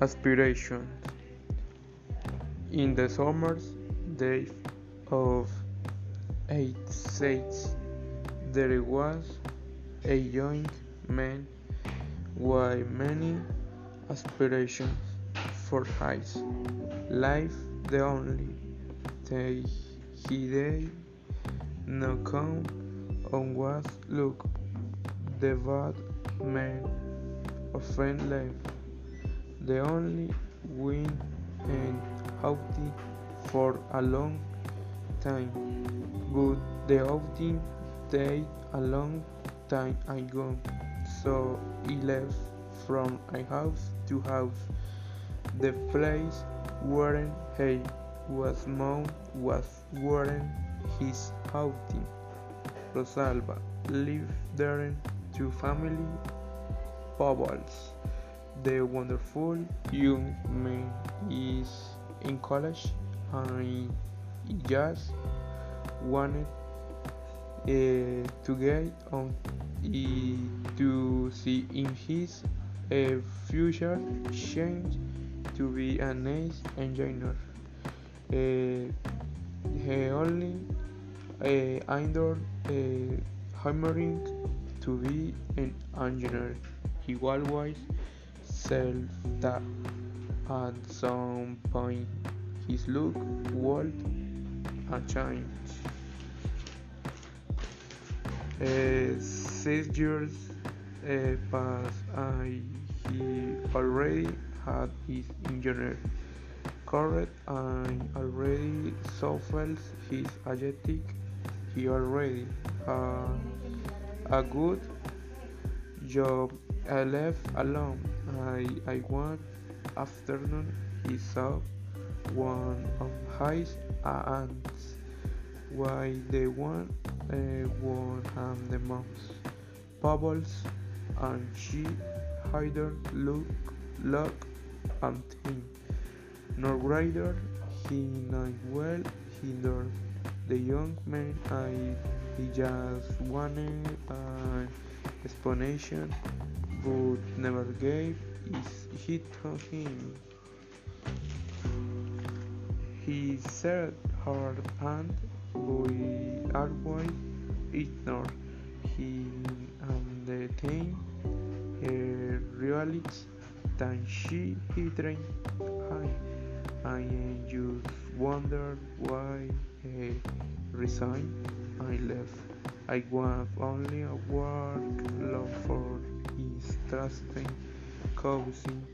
aspirations. In the summer's days of 86, there was a young man with many aspirations for his life. The only thing he did not count on was look The bad man of friend left the only win and outing for a long time, but the outing stayed a long time ago, so he left from a house to house. The place where he was known was where his outing. Rosalba lived there two family bubbles. The wonderful young man is in college and he just wanted uh, to get on uh, to see in his uh, future change to be an ace engineer. Uh, he only uh, endured uh, hammering to be an engineer. He always said that at some point his look would change. Uh, six years uh, passed and he already had his engineer correct and already suffered his aesthetic. He already had a good job. I left alone. I, I one afternoon he saw one of his aunts. Why the one uh, won him the most. Bubbles and she either look look and think nor rather he not well he learned the young man I he just wanted an explanation but never gave it to him. He said her and we always ignored him and the thing he realized that she he drank I, just wondered why he resigned I left. I was only a work love for trusting cousin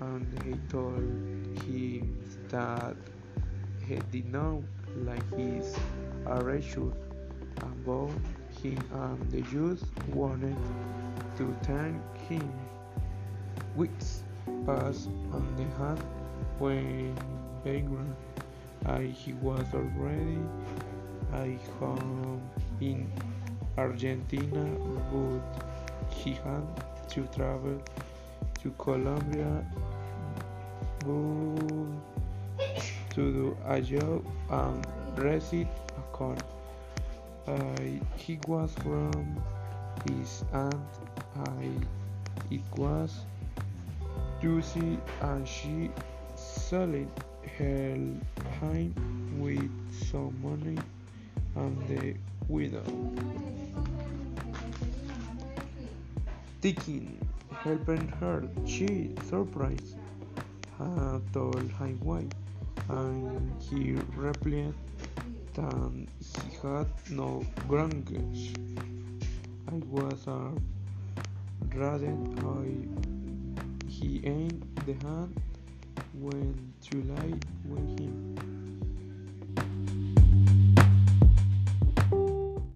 and he told him that he did not like his attitude about him and the Jews wanted to thank him. Weeks passed on the hand when background I he was already I home in Argentina but he had to travel to Colombia to do a job and receive a call. Uh, he was from his aunt. I, it was Lucy and she sold her time with some money and the widow. Thinking helping her, she surprised uh, told him why, and he replied that he had no grandkids. I was a rather I he aimed the hand when to lie with him.